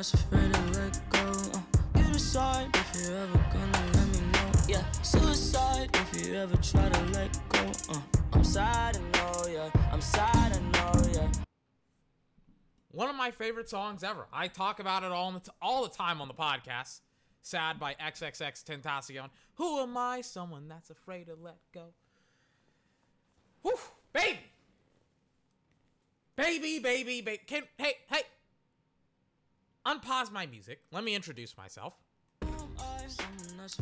afraid to let go. Uh, you decide if you're ever gonna let me know. Yeah, suicide if you ever try to let go. Uh, I'm sad, know, yeah. I'm sad, know, yeah. One of my favorite songs ever. I talk about it all the, all the time on the podcast. Sad by XXXTentacion. Who am I? Someone that's afraid to let go. Whew, baby. Baby, baby, baby. Can, hey, hey. Unpause my music. Let me introduce myself.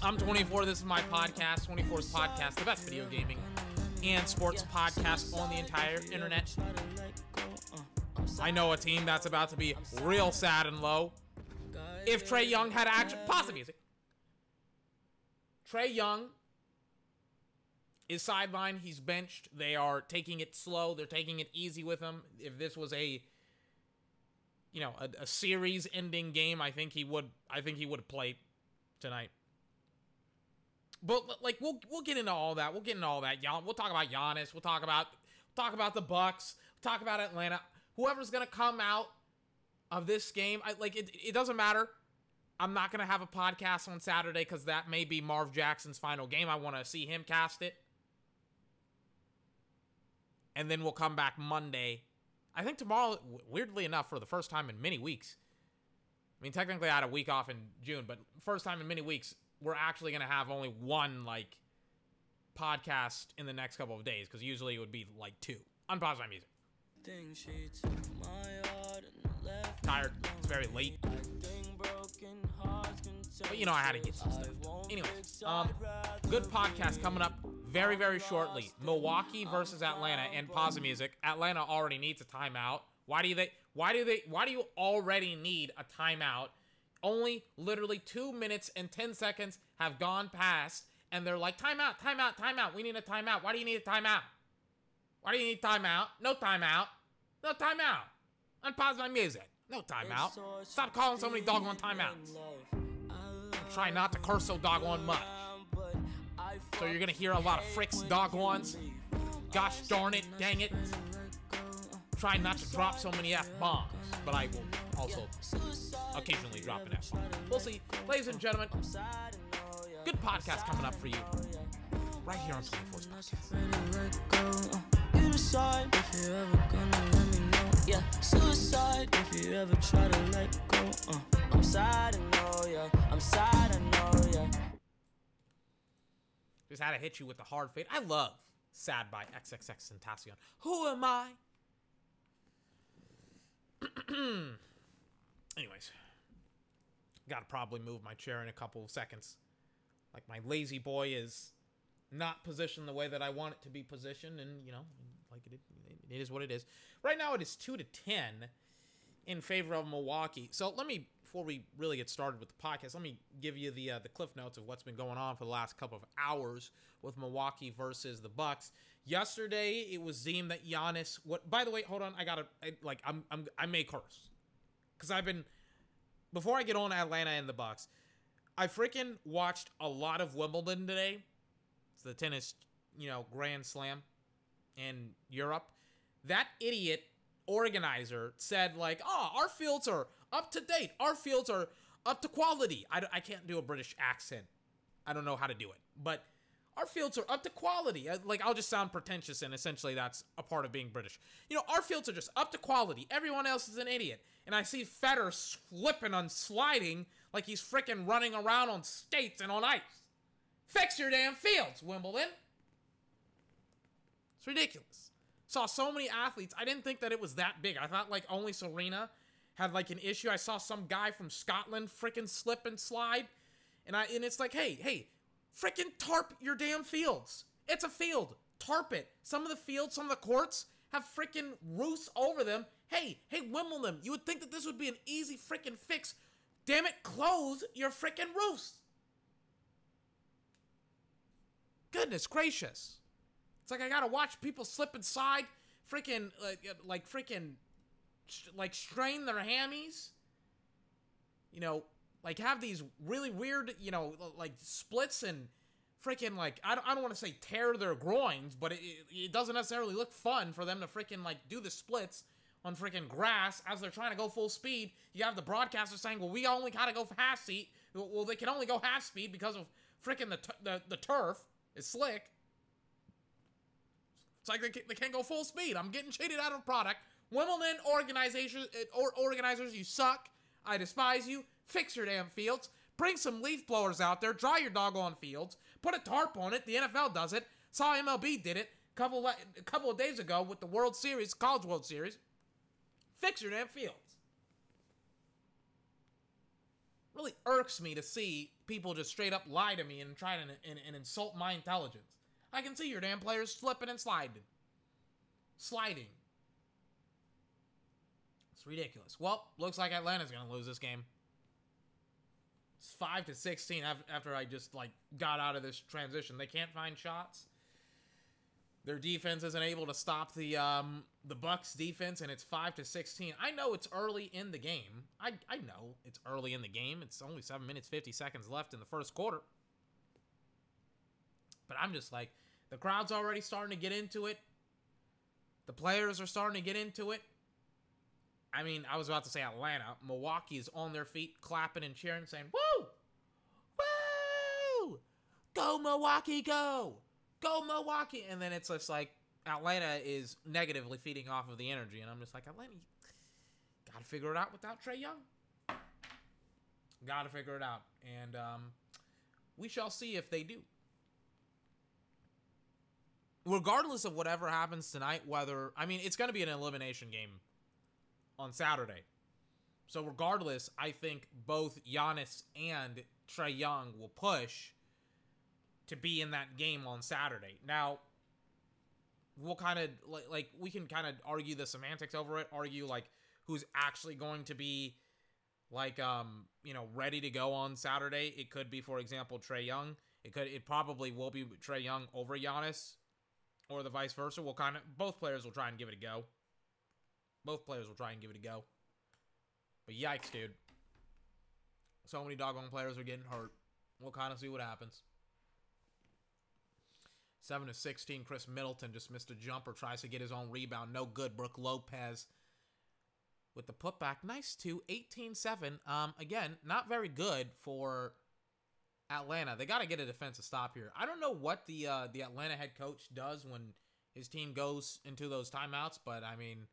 I'm 24. This is my podcast, 24's podcast, the best video gaming and sports podcast on the entire internet. I know a team that's about to be real sad and low. If Trae Young had action, pause the music. Trae Young is sidelined. He's benched. They are taking it slow. They're taking it easy with him. If this was a, you know, a, a series-ending game, I think he would. I think he would played tonight. But like we'll we'll get into all that. We'll get into all that. We'll talk about Giannis. We'll talk about talk about the Bucks. Talk about Atlanta. Whoever's gonna come out of this game, I like it. It doesn't matter. I'm not gonna have a podcast on Saturday because that may be Marv Jackson's final game. I want to see him cast it, and then we'll come back Monday. I think tomorrow, weirdly enough, for the first time in many weeks. I mean, technically, I had a week off in June, but first time in many weeks, we're actually going to have only one like podcast in the next couple of days because usually it would be like two. Unpause my music. Tired. It's very late. But you know I had to get some stuff. Anyways, um, good podcast coming up very very shortly. Milwaukee versus Atlanta and pause the music. Atlanta already needs a timeout. Why do they? Why do they? Why do you already need a timeout? only literally two minutes and 10 seconds have gone past, and they're like, timeout, timeout, timeout. We need a timeout. Why do you need a timeout? Why do you need timeout? No timeout. No timeout. Unpause my music. No timeout. Stop calling so many doggone timeouts. Try not to curse so doggone much. So you're gonna hear a lot of fricks doggons. Gosh darn it, dang it. Try not to drop so many F bombs, but I will also occasionally drop an F bomb. We'll see. Ladies and gentlemen, good podcast coming up for you right here on 24's podcast. You decide if you're ever gonna let me know. Yeah, suicide if you ever try to let go. Uh, I'm sad, I know, yeah. I'm sad. Just had to hit you with the hard fade. I love Sad by XXXTentacion. Who am I? Anyways, gotta probably move my chair in a couple of seconds. Like my lazy boy is not positioned the way that I want it to be positioned, and you know, like it, it is what it is. Right now, it is two to ten in favor of Milwaukee. So let me, before we really get started with the podcast, let me give you the uh, the cliff notes of what's been going on for the last couple of hours with Milwaukee versus the Bucks. Yesterday, it was deemed that Giannis. What? By the way, hold on, I gotta I, like I'm I'm I may curse because I've been before I get on Atlanta and the Bucks. I freaking watched a lot of Wimbledon today. It's the tennis, you know, Grand Slam in Europe. That idiot organizer said like, "Oh, our fields are up to date. Our fields are up to quality." I, I can't do a British accent. I don't know how to do it, but our fields are up to quality. Uh, like I'll just sound pretentious, and essentially that's a part of being British. You know, our fields are just up to quality. Everyone else is an idiot, and I see Federer slipping on sliding like he's freaking running around on skates and on ice. Fix your damn fields, Wimbledon. It's ridiculous saw so many athletes. I didn't think that it was that big. I thought like only Serena had like an issue. I saw some guy from Scotland freaking slip and slide. And I and it's like, hey, hey, freaking tarp your damn fields. It's a field. Tarp it. Some of the fields, some of the courts have freaking roofs over them. Hey, hey, Wimbledon, you would think that this would be an easy freaking fix. Damn it, close your freaking roofs. Goodness gracious. It's like I gotta watch people slip inside, freaking like like freaking like strain their hammies. You know, like have these really weird, you know, like splits and freaking like I don't, I don't want to say tear their groins, but it, it doesn't necessarily look fun for them to freaking like do the splits on freaking grass as they're trying to go full speed. You have the broadcaster saying, "Well, we only gotta go half speed. Well, they can only go half speed because of freaking the the the turf is slick." It's like they, they can't go full speed. I'm getting cheated out of product. Wimbledon organization uh, or organizers, you suck. I despise you. Fix your damn fields. Bring some leaf blowers out there. Dry your doggone fields. Put a tarp on it. The NFL does it. Saw MLB did it a couple a couple of days ago with the World Series, College World Series. Fix your damn fields. Really irks me to see people just straight up lie to me and try to and, and insult my intelligence. I can see your damn players slipping and sliding. Sliding. It's ridiculous. Well, looks like Atlanta's going to lose this game. It's 5 to 16 after I just like got out of this transition. They can't find shots. Their defense isn't able to stop the um, the Bucks defense, and it's five to sixteen. I know it's early in the game. I I know it's early in the game. It's only seven minutes fifty seconds left in the first quarter. But I'm just like, the crowd's already starting to get into it. The players are starting to get into it. I mean, I was about to say Atlanta. Milwaukee is on their feet, clapping and cheering, saying, Woo! Woo! Go, Milwaukee, go! Go, Milwaukee! And then it's just like, Atlanta is negatively feeding off of the energy. And I'm just like, Atlanta, gotta figure it out without Trae Young. Gotta figure it out. And um, we shall see if they do regardless of whatever happens tonight, whether I mean it's going to be an elimination game on Saturday. So regardless, I think both Giannis and Trae Young will push to be in that game on Saturday. Now, we'll kind of like, like we can kind of argue the semantics over it, argue like who's actually going to be like um you know ready to go on Saturday. It could be, for example, Trae Young. It could it probably will be Trae Young over Giannis or the vice versa. We'll kind of both players will try and give it a go. Both players will try and give it a go. But yikes, dude. So many doggone players are getting hurt. We'll kind of see what happens. 7 to 16, Khris Middleton just missed a jumper, tries to get his own rebound. No good. Brook Lopez with the putback. Nice too. 18 7. Um, again, not very good for Atlanta. They got to get a defensive stop here. I don't know what the uh, the Atlanta head coach does when his team goes into those timeouts, but I mean,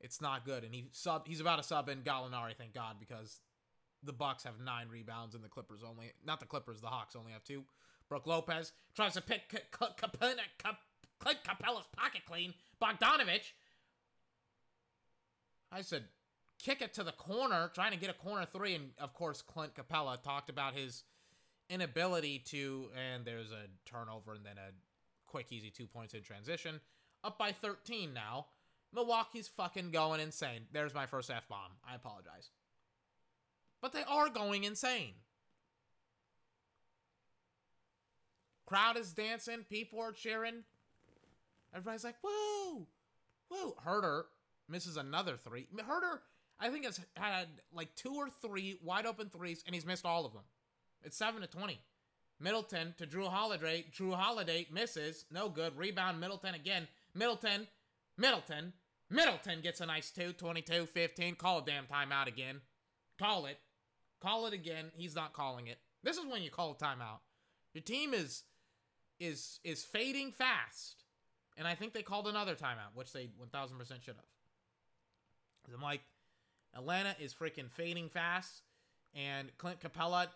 it's not good. And he sub he's about to sub in Gallinari, thank God, because the Bucks have nine rebounds and the Clippers only not the Clippers, the Hawks only have two. Brook Lopez tries to pick Clint Capela's pocket clean. Bogdanovich. I said, kick it to the corner, trying to get a corner three, and of course Clint Capela talked about his inability to, and there's a turnover and then a quick, easy two points in transition. Up by 13 now. Milwaukee's fucking going insane. There's my first F bomb. I apologize. But they are going insane. Crowd is dancing. People are cheering. Everybody's like, whoa, whoa. Huerter misses another three. Huerter, I think, has had like two or three wide open threes, and he's missed all of them. It's 7 to 20. Middleton to Jrue Holiday. Jrue Holiday misses. No good. Rebound Middleton again. Middleton. Middleton. Middleton gets a nice 2. 22 15. Call a damn timeout again. Call it. Call it again. He's not calling it. This is when you call a timeout. Your team is is is fading fast. And I think they called another timeout, which they 1000% should have. I'm like, Atlanta is freaking fading fast. And Clint Capela,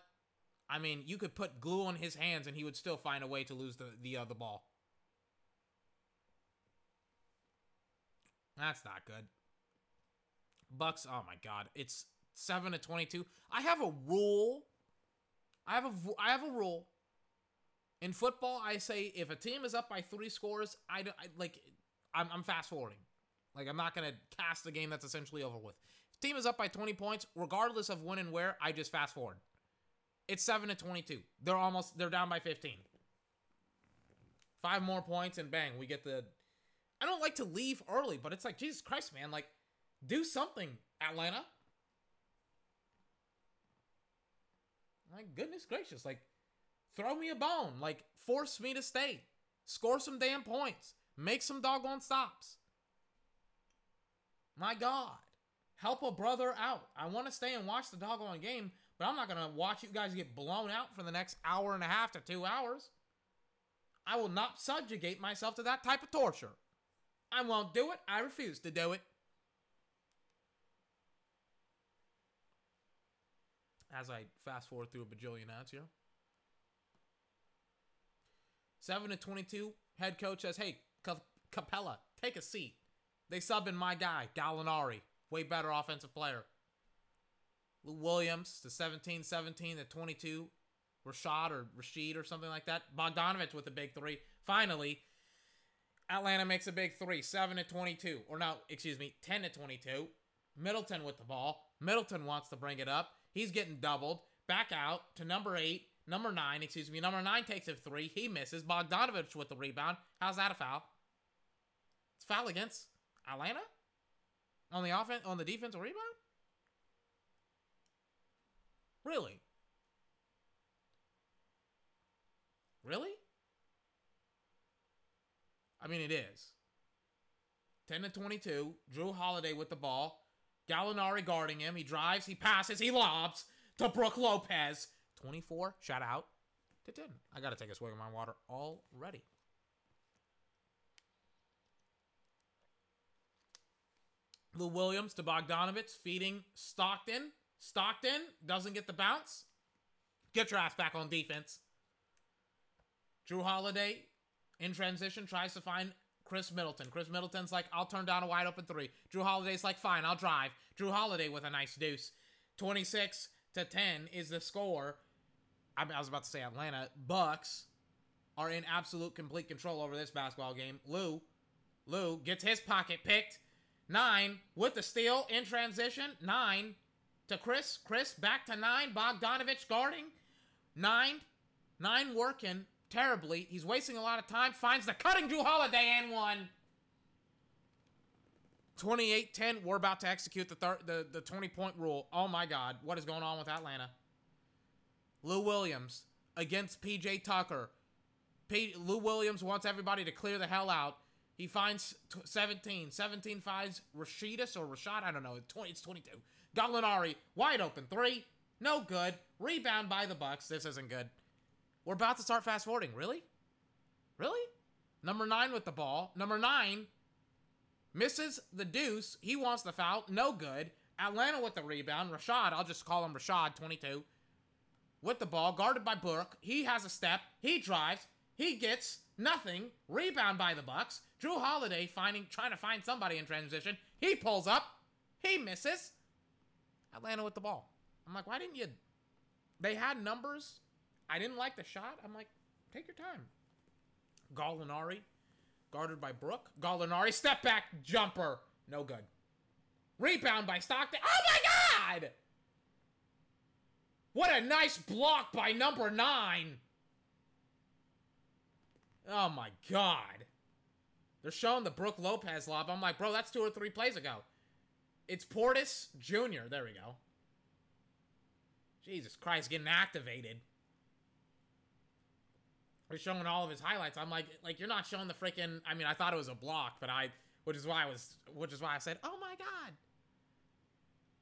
I mean, you could put glue on his hands and he would still find a way to lose the the uh, the ball. That's not good. Bucks, oh my god, it's 7 to 22. I have a rule. I have a I have a rule. In football, I say if a team is up by 3 scores, I, I like I'm, I'm fast forwarding. Like I'm not going to cast the game that's essentially over with. If team is up by 20 points, regardless of when and where, I just fast forward. It's 7 to 22. They're almost they're down by 15. Five more points and bang, we get the I don't like to leave early, but it's like Jesus Christ, man, like do something, Atlanta. My goodness gracious, like throw me a bone, like force me to stay. Score some damn points. Make some doggone stops. My God. Help a brother out. I want to stay and watch the doggone game, but I'm not going to watch you guys get blown out for the next hour and a half to two hours. I will not subjugate myself to that type of torture. I won't do it. I refuse to do it. As I fast forward through a bajillion ads here. 7 to 22, head coach says, Hey, Capela, take a seat. They sub in my guy, Gallinari. Way better offensive player. Lou Williams to 17 17 to 22. Rashad or Rashid or something like that. Bogdanovich with a big three. Finally, Atlanta makes a big three, 7 to 22. Or no, excuse me, 10 to 22. Middleton with the ball. Middleton wants to bring it up. He's getting doubled. Back out to number eight. Number nine, excuse me. Number nine takes a three. He misses. Bogdanovich with the rebound. How's that a foul? It's foul against Atlanta on the offense on the defensive rebound. Really? Really? I mean, it is. 10 to 22. Jrue Holiday with the ball. Gallinari guarding him. He drives, he passes, he lobs to Brook Lopez. 24, shout out to 10. I got to take a swig of my water already. Lou Williams to Bogdanovich, feeding Stockton. Stockton doesn't get the bounce. Get your ass back on defense. Jrue Holiday in transition tries to find Khris Middleton. Khris Middleton's like, I'll turn down a wide open three. Jrue Holiday's like, fine, I'll drive. Jrue Holiday with a nice deuce. 26 to 10 is the score. I, mean, I was about to say Atlanta. Bucks are in absolute complete control over this basketball game. Lou, Lou gets his pocket picked. Nine with the steal in transition. Nine to Khris. Khris back to nine. Bogdanovich guarding. Nine. Nine working terribly. He's wasting a lot of time. Finds the cutting Jrue Holiday and one. 28-10. We're about to execute the thir- the the 20 point rule. Oh my God, what is going on with Atlanta? Lou Williams against PJ Tucker. P- Lou Williams wants everybody to clear the hell out. He finds t- 17. 17 finds Rashidus or Rashad. I don't know. 20, it's 22. Gallinari, wide open. Three. No good. Rebound by the Bucks. This isn't good. We're about to start fast forwarding. Really? Really? Number nine with the ball. Number nine misses the deuce. He wants the foul. No good. Atlanta with the rebound. Rashad, I'll just call him Rashad, 22. With the ball, guarded by Burke. He has a step. He drives. He gets nothing. Rebound by the Bucks. Jrue Holiday finding trying to find somebody in transition. He pulls up. He misses. Atlanta with the ball. I'm like, why didn't you? They had numbers. I didn't like the shot. I'm like, take your time. Gallinari, guarded by Brook. Gallinari, step back jumper. No good. Rebound by Stockton. Oh my God! What a nice block by number nine. Oh my God. They're showing the Brook Lopez lob. I'm like, bro, that's two or three plays ago. It's Portis Jr. There we go. Jesus Christ, getting activated. We're showing all of his highlights. I'm like, like you're not showing the freaking. I mean, I thought it was a block, but I, which is why I was, which is why I said, oh my god.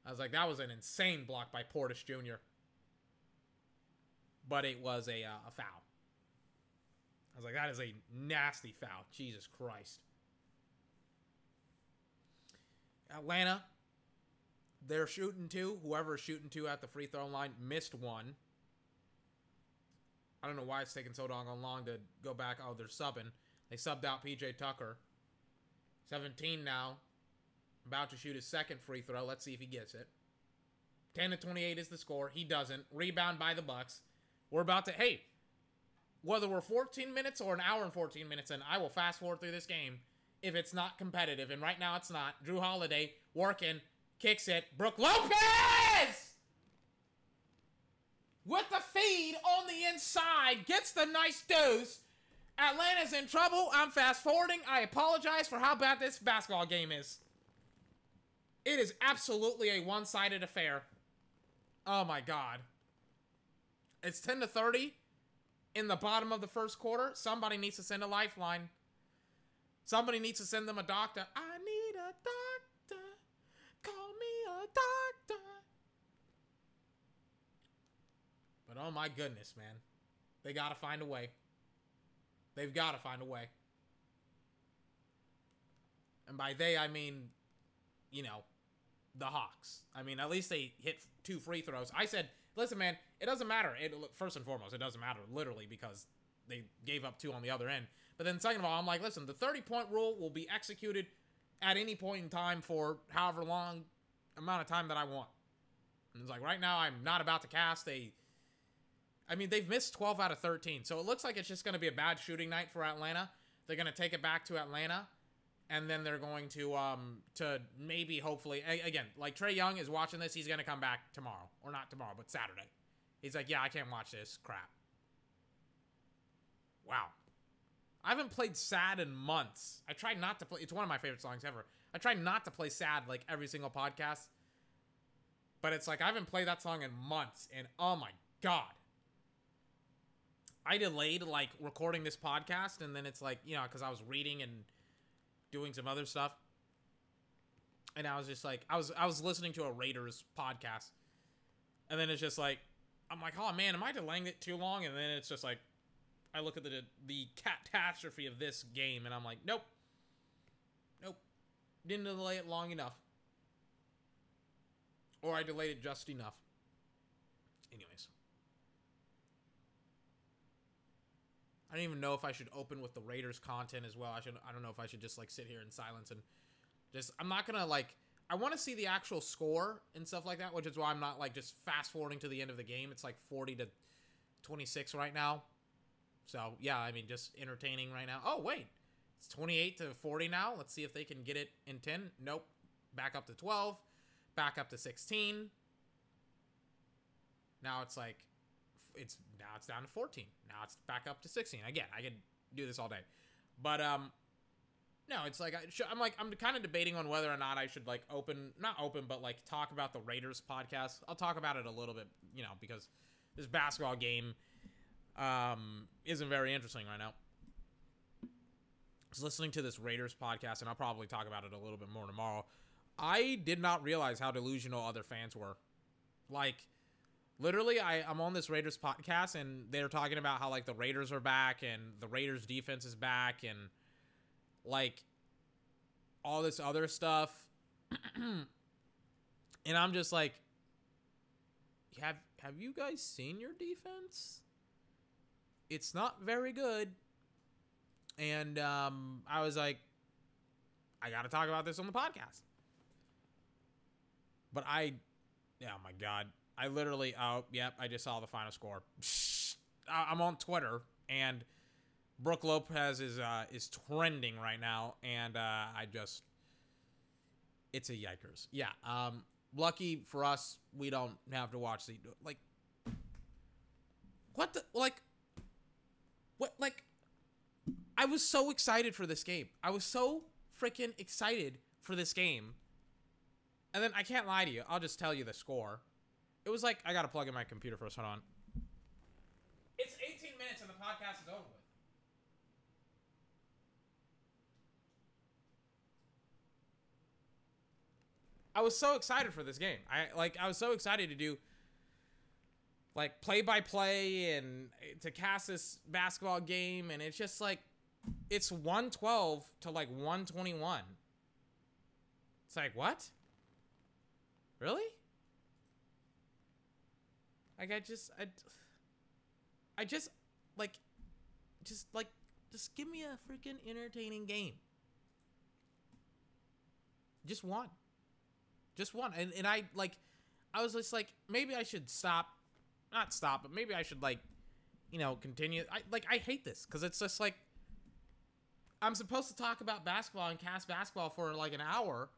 I was like, that was an insane block by Portis Jr. But it was a, uh, a foul. I was like, that is a nasty foul. Jesus Christ. Atlanta, they're shooting two. Whoever's shooting two at the free throw line missed one. I don't know why it's taking so doggone long to go back. Oh, they're subbing. They subbed out PJ Tucker. 17 now. About to shoot his second free throw. Let's see if he gets it. 10 to 28 is the score. He doesn't. Rebound by the Bucks. We're about to hey, whether we're 14 minutes or an hour and 14 minutes in, I will fast forward through this game if it's not competitive. And right now it's not. Jrue Holiday working, kicks it. Brook Lopez! With the feed on the inside, gets the nice dose. Atlanta's in trouble. I'm fast forwarding. I apologize for how bad this basketball game is. It is absolutely a one sided affair. Oh my god. It's 10 to 30 in the bottom of the first quarter. Somebody needs to send a lifeline. Somebody needs to send them a doctor need a doctor. But oh my goodness, man. They got to find a way. They've got to find a way. And by they, I mean, you know, the Hawks. I mean, at least they hit two free throws. I said, listen, man, it doesn't matter. It, first and foremost, it doesn't matter literally because they gave up two on the other end. But then second of all, I'm like, listen, the 30 point rule will be executed at any point in time for however long amount of time that I want. And it's like right now I'm not about to cast a I mean, they've missed 12 out of 13. So it looks like it's just going to be a bad shooting night for Atlanta. They're going to take it back to Atlanta and then they're going to um to maybe hopefully again, like Trae Young is watching this, he's going to come back tomorrow or not tomorrow, but Saturday. He's like, "Yeah, I can't watch this crap." Wow. I haven't played sad in months. I try not to play. It's one of my favorite songs ever. I try not to play sad like every single podcast. But it's like I haven't played that song in months, and oh my god. I delayed like recording this podcast, and then it's like you know because I was reading and doing some other stuff, and I was just like I was I was listening to a Raiders podcast, and then it's just like I'm like oh man, am I delaying it too long? And then it's just like I look at the the catastrophe of this game, and I'm like, nope, nope, didn't delay it long enough, or I delayed it just enough. Anyways, I don't even know if I should open with the Raiders content as well. I should. I don't know if I should just like sit here in silence and just. I'm not gonna like. I want to see the actual score and stuff like that, which is why I'm not like just fast forwarding to the end of the game. It's like 40 to 26 right now. So yeah, I mean, just entertaining right now. Oh wait, it's 28 to 40 now. Let's see if they can get it in 10. Nope. Back up to 12. Back up to 16. Now it's like, it's now it's down to 14. Now it's back up to 16. Again, I could do this all day, but um, no, it's like I, am like I'm kind of debating on whether or not I should like open, not open, but like talk about the Raiders podcast. I'll talk about it a little bit, you know, because this basketball game um, isn't very interesting right now. I was listening to this Raiders podcast, and I'll probably talk about it a little bit more tomorrow. I did not realize how delusional other fans were. Like, literally, I, I'm on this Raiders podcast, and they're talking about how, like, the Raiders are back, and the Raiders defense is back, and, like, all this other stuff. and I'm just like, have have you guys seen your defense? it's not very good. And um, I was like, I got to talk about this on the podcast. But I, oh my God. I literally, oh, yep, I just saw the final score. I'm on Twitter and Brook Lopez is uh, is trending right now, and uh, I just, it's a yikers. Yeah, um, lucky for us, we don't have to watch the like. What the like? What like I was so excited for this game. I was so freaking excited for this game. And then I can't lie to you. I'll just tell you the score. It was like I gotta plug in my computer first. Hold on. It's 18 minutes and the podcast is over with. I was so excited for this game. I like I was so excited to do like play by play and to cast this basketball game and it's just like it's 112 to like 121 it's like what really like i just i i just like just like just give me a freaking entertaining game just one just one and, and i like i was just like maybe i should stop not stop, but maybe I should like, you know, continue. I like I hate this because it's just like I'm supposed to talk about basketball and cast basketball for like an hour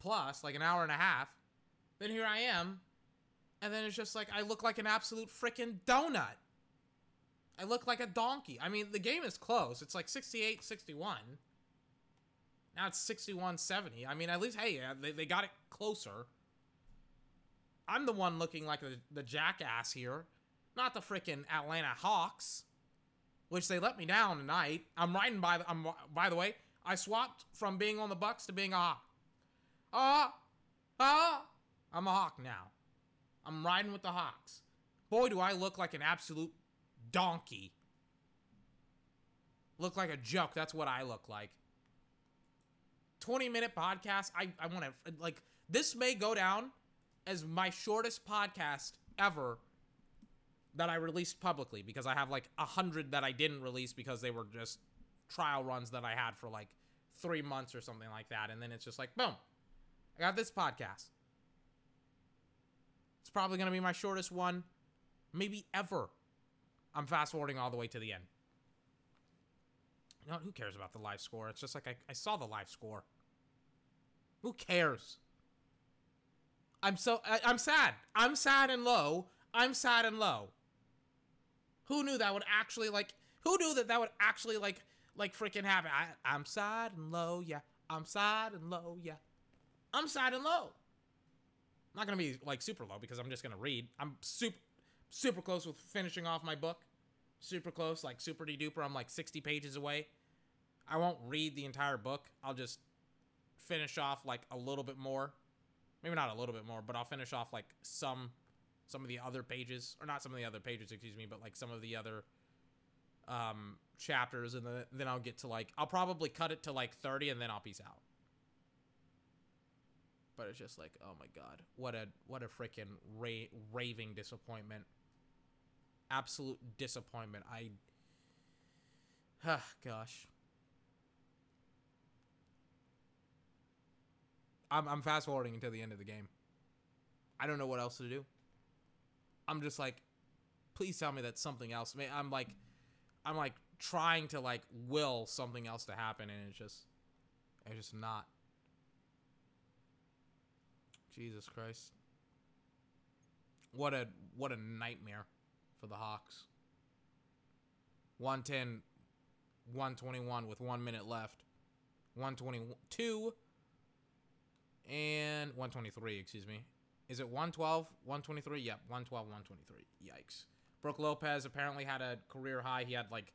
plus, like an hour and a half. Then here I am, and then it's just like I look like an absolute freaking donut. I look like a donkey. I mean, the game is close. It's like 68 61. Now it's 61 70. I mean, at least, hey, they, they got it closer. I'm the one looking like the, the jackass here, not the freaking Atlanta Hawks, which they let me down tonight. I'm riding by the. I'm by the way, I swapped from being on the Bucks to being a Hawk. Ah, ah, I'm a Hawk now. I'm riding with the Hawks. Boy, do I look like an absolute donkey. Look like a joke. That's what I look like. 20 minute podcast. I, I want to, like, this may go down as my shortest podcast ever that I released publicly because I have like a hundred that I didn't release because they were just trial runs that I had for like three months or something like that. And then it's just like, boom, I got this podcast. It's probably going to be my shortest one, maybe ever. I'm fast forwarding all the way to the end. You know, who cares about the live score? It's just like I, I saw the live score. Who cares? I'm so I, I'm sad. I'm sad and low. I'm sad and low. Who knew that would actually like? Who knew that that would actually like like freaking happen? I I'm sad and low. Yeah. I'm sad and low. Yeah. I'm sad and low. I'm not gonna be like super low because I'm just gonna read. I'm super super close with finishing off my book. Super close, like super de duper. I'm like 60 pages away. I won't read the entire book. I'll just finish off like a little bit more. Maybe not a little bit more, but I'll finish off like some some of the other pages or not some of the other pages, excuse me, but like some of the other um chapters and then then I'll get to like I'll probably cut it to like 30 and then I'll peace out. But it's just like, oh my god, what a what a freaking ra- raving disappointment. Absolute disappointment. I Ah, gosh. I'm, I'm fast forwarding until the end of the game. I don't know what else to do. I'm just like, please tell me that something else. I'm like, I'm like trying to like will something else to happen, and it's just, it's just not. Jesus Christ. What a what a nightmare for the Hawks. 110 121 with 1 minute left. 122 and 123, excuse me. Is it 112, 123? Yep, 112, 123. Yikes. Brook Lopez apparently had a career high. He had like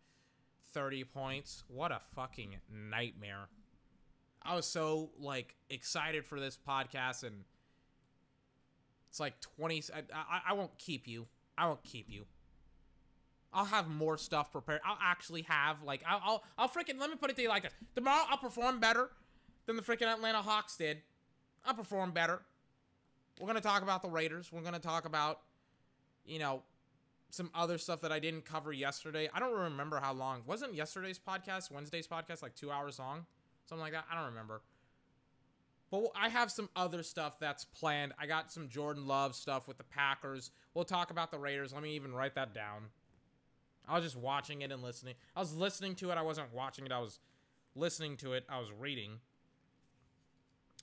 30 points. What a fucking nightmare. I was so like excited for this podcast and it's like 20 I, I, I won't keep you. I won't keep you. I'll have more stuff prepared. I'll actually have like I'll I'll, I'll freaking let me put it to you like this. Tomorrow I'll perform better than the freaking Atlanta Hawks did. I'll perform better. We're gonna talk about the Raiders. We're gonna talk about, you know, some other stuff that I didn't cover yesterday. I don't remember how long. Wasn't yesterday's podcast, Wednesday's podcast, like two hours long? Something like that. I don't remember. But I have some other stuff that's planned. I got some Jordan Love stuff with the Packers. We'll talk about the Raiders. Let me even write that down. I was just watching it and listening. I was listening to it. I wasn't watching it. I was listening to it. I was reading.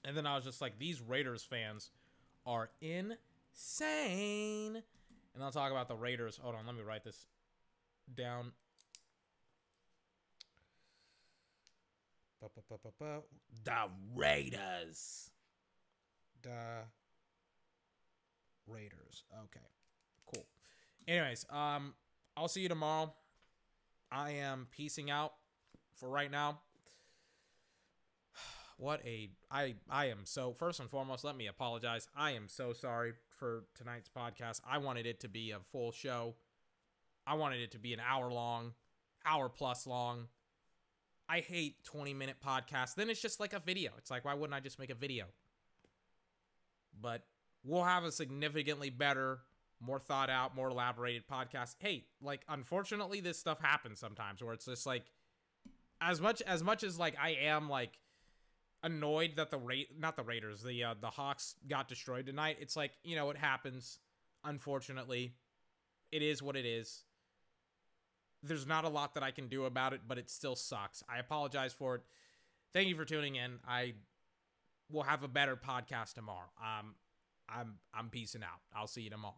And then I was just like, these Raiders fans are insane. And I'll talk about the Raiders. Hold on, let me write this down. The Raiders. The Raiders. Okay. Cool. Anyways, um, I'll see you tomorrow. I am piecing out for right now. What a I I am so first and foremost, let me apologize. I am so sorry for tonight's podcast. I wanted it to be a full show. I wanted it to be an hour long, hour plus long. I hate 20 minute podcasts. Then it's just like a video. It's like, why wouldn't I just make a video? But we'll have a significantly better, more thought out, more elaborated podcast. Hey, like, unfortunately, this stuff happens sometimes where it's just like, as much as much as like I am like annoyed that the rate not the Raiders the uh, the Hawks got destroyed tonight. It's like you know it happens. Unfortunately, it is what it is. There's not a lot that I can do about it, but it still sucks. I apologize for it. Thank you for tuning in. I will have a better podcast tomorrow. Um, I'm I'm peacing out. I'll see you tomorrow.